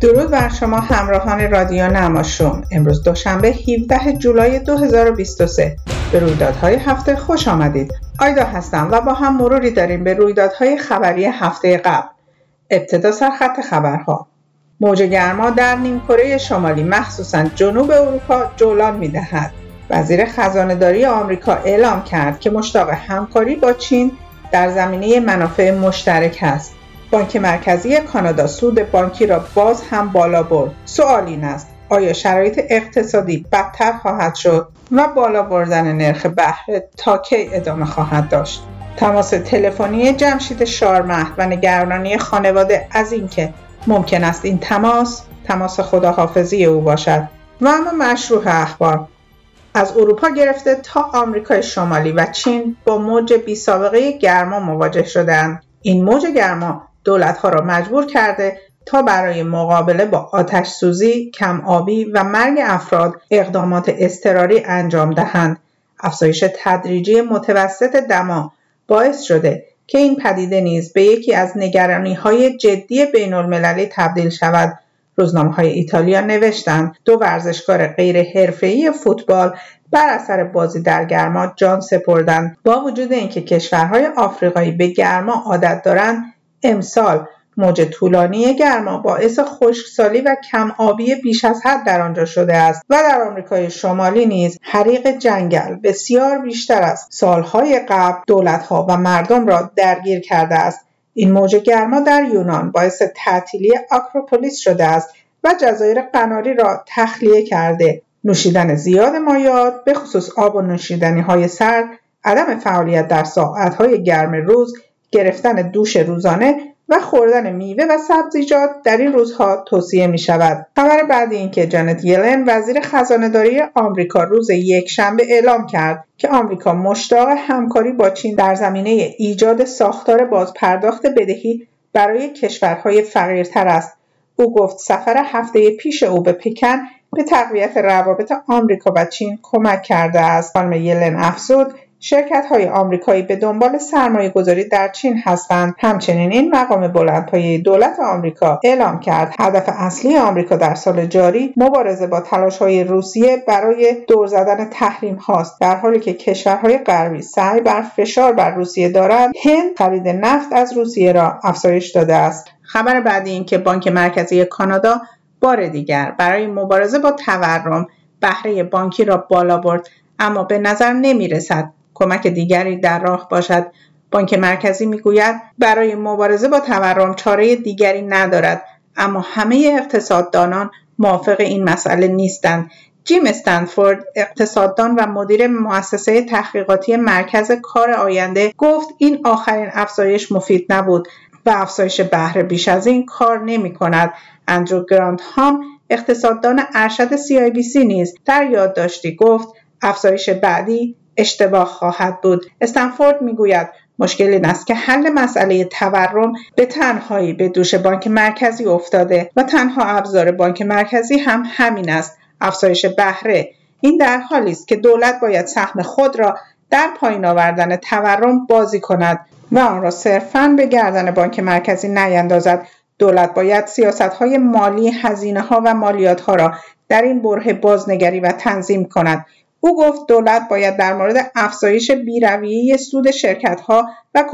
درود بر شما همراهان رادیو نماشوم. امروز دوشنبه 17 جولای 2023 به رویدادهای هفته خوش آمدید. آیدا هستم و با هم مروری داریم به رویدادهای خبری هفته قبل. ابتدا سرخط خبرها. موج گرما در نیمکره شمالی مخصوصا جنوب اروپا جولان می‌دهد. وزیر خزانهداری آمریکا اعلام کرد که مشتاق همکاری با چین در زمینه منافع مشترک است بانک مرکزی کانادا سود بانکی را باز هم بالا برد. سوال این است آیا شرایط اقتصادی بدتر خواهد شد و بالا بردن نرخ بهره تا کی ادامه خواهد داشت؟ تماس تلفنی جمشید شارمهد و نگرانی خانواده از اینکه ممکن است این تماس تماس خداحافظی او باشد. و اما مشروع اخبار از اروپا گرفته تا آمریکای شمالی و چین با موج بی سابقه گرما مواجه شدند این موج گرما دولتها را مجبور کرده تا برای مقابله با آتش سوزی، کم آبی و مرگ افراد اقدامات اضطراری انجام دهند. افزایش تدریجی متوسط دما باعث شده که این پدیده نیز به یکی از نگرانی های جدی بین المللی تبدیل شود. روزنامه های ایتالیا نوشتند دو ورزشکار غیر حرفه‌ای فوتبال بر اثر بازی در گرما جان سپردند با وجود اینکه کشورهای آفریقایی به گرما عادت دارند امسال موج طولانی گرما باعث خشکسالی و کم آبی بیش از حد در آنجا شده است و در آمریکای شمالی نیز حریق جنگل بسیار بیشتر از سالهای قبل دولتها و مردم را درگیر کرده است. این موج گرما در یونان باعث تعطیلی آکروپولیس شده است و جزایر قناری را تخلیه کرده. نوشیدن زیاد مایات به خصوص آب و نوشیدنی های سرد عدم فعالیت در ساعت های گرم روز گرفتن دوش روزانه و خوردن میوه و سبزیجات در این روزها توصیه می شود. خبر بعدی این که جانت یلن وزیر خزانهداری آمریکا روز یکشنبه اعلام کرد که آمریکا مشتاق همکاری با چین در زمینه ایجاد ساختار بازپرداخت بدهی برای کشورهای فقیرتر است. او گفت سفر هفته پیش او به پکن به تقویت روابط آمریکا و چین کمک کرده است. خانم یلن افزود شرکت های آمریکایی به دنبال سرمایه گذاری در چین هستند. همچنین این مقام بلندپایه دولت آمریکا اعلام کرد. هدف اصلی آمریکا در سال جاری مبارزه با تلاش های روسیه برای دور زدن تحریم هاست. در حالی که کشورهای غربی سعی بر فشار بر روسیه دارند هند خرید نفت از روسیه را افزایش داده است. خبر بعدی این که بانک مرکزی کانادا بار دیگر برای مبارزه با تورم بهره بانکی را بالا برد اما به نظر نمی رسد کمک دیگری در راه باشد بانک مرکزی می‌گوید برای مبارزه با تورم چاره دیگری ندارد اما همه اقتصاددانان موافق این مسئله نیستند جیم استنفورد اقتصاددان و مدیر مؤسسه تحقیقاتی مرکز کار آینده گفت این آخرین افزایش مفید نبود و افزایش بهره بیش از این کار نمی کند. اندرو گراند هام اقتصاددان ارشد CIBC نیز در یادداشتی گفت افزایش بعدی اشتباه خواهد بود. استنفورد می‌گوید مشکل این است که حل مسئله تورم به تنهایی به دوش بانک مرکزی افتاده و تنها ابزار بانک مرکزی هم همین است. افزایش بهره. این در حالی است که دولت باید سهم خود را در پایین آوردن تورم بازی کند و آن را صرفا به گردن بانک مرکزی نیندازد. دولت باید سیاست های مالی هزینه ها و مالیات ها را در این بره بازنگری و تنظیم کند. او گفت دولت باید در مورد افزایش بیرویه سود شرکتها و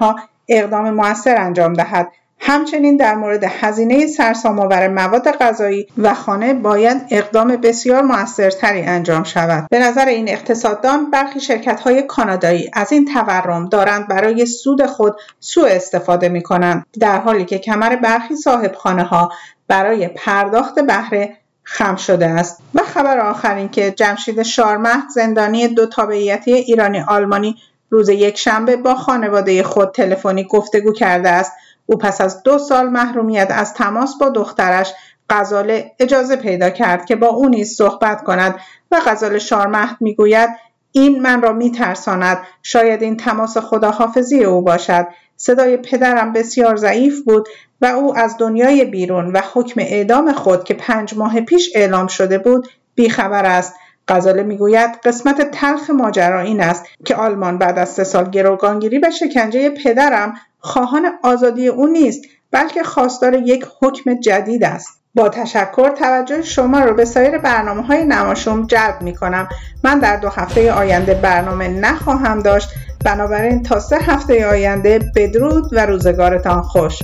ها اقدام موثر انجام دهد. همچنین در مورد هزینه سرسام‌آور مواد غذایی و خانه باید اقدام بسیار موثرتری انجام شود. به نظر این اقتصاددان برخی شرکت‌های کانادایی از این تورم دارند برای سود خود سوء استفاده می کنند در حالی که کمر برخی صاحب ها برای پرداخت بهره خم شده است. و خبر آخرین که جمشید شارمهد زندانی دو تابعیتی ایرانی آلمانی روز یک شنبه با خانواده خود تلفنی گفتگو کرده است. او پس از دو سال محرومیت از تماس با دخترش غزاله اجازه پیدا کرد که با او نیز صحبت کند و غزال شارمهد می‌گوید این من را میترساند. شاید این تماس خداحافظی او باشد. صدای پدرم بسیار ضعیف بود و او از دنیای بیرون و حکم اعدام خود که پنج ماه پیش اعلام شده بود بیخبر است. غزاله می‌گوید قسمت تلخ ماجرا این است که آلمان بعد از سه سال گروگانگیری و شکنجه پدرم خواهان آزادی او نیست بلکه خواستار یک حکم جدید است. با تشکر توجه شما رو به سایر برنامه های نماشوم جلب می کنم من در دو هفته آینده برنامه نخواهم داشت. بنابراین تا سه هفته آینده بدرود و روزگارتان خوش.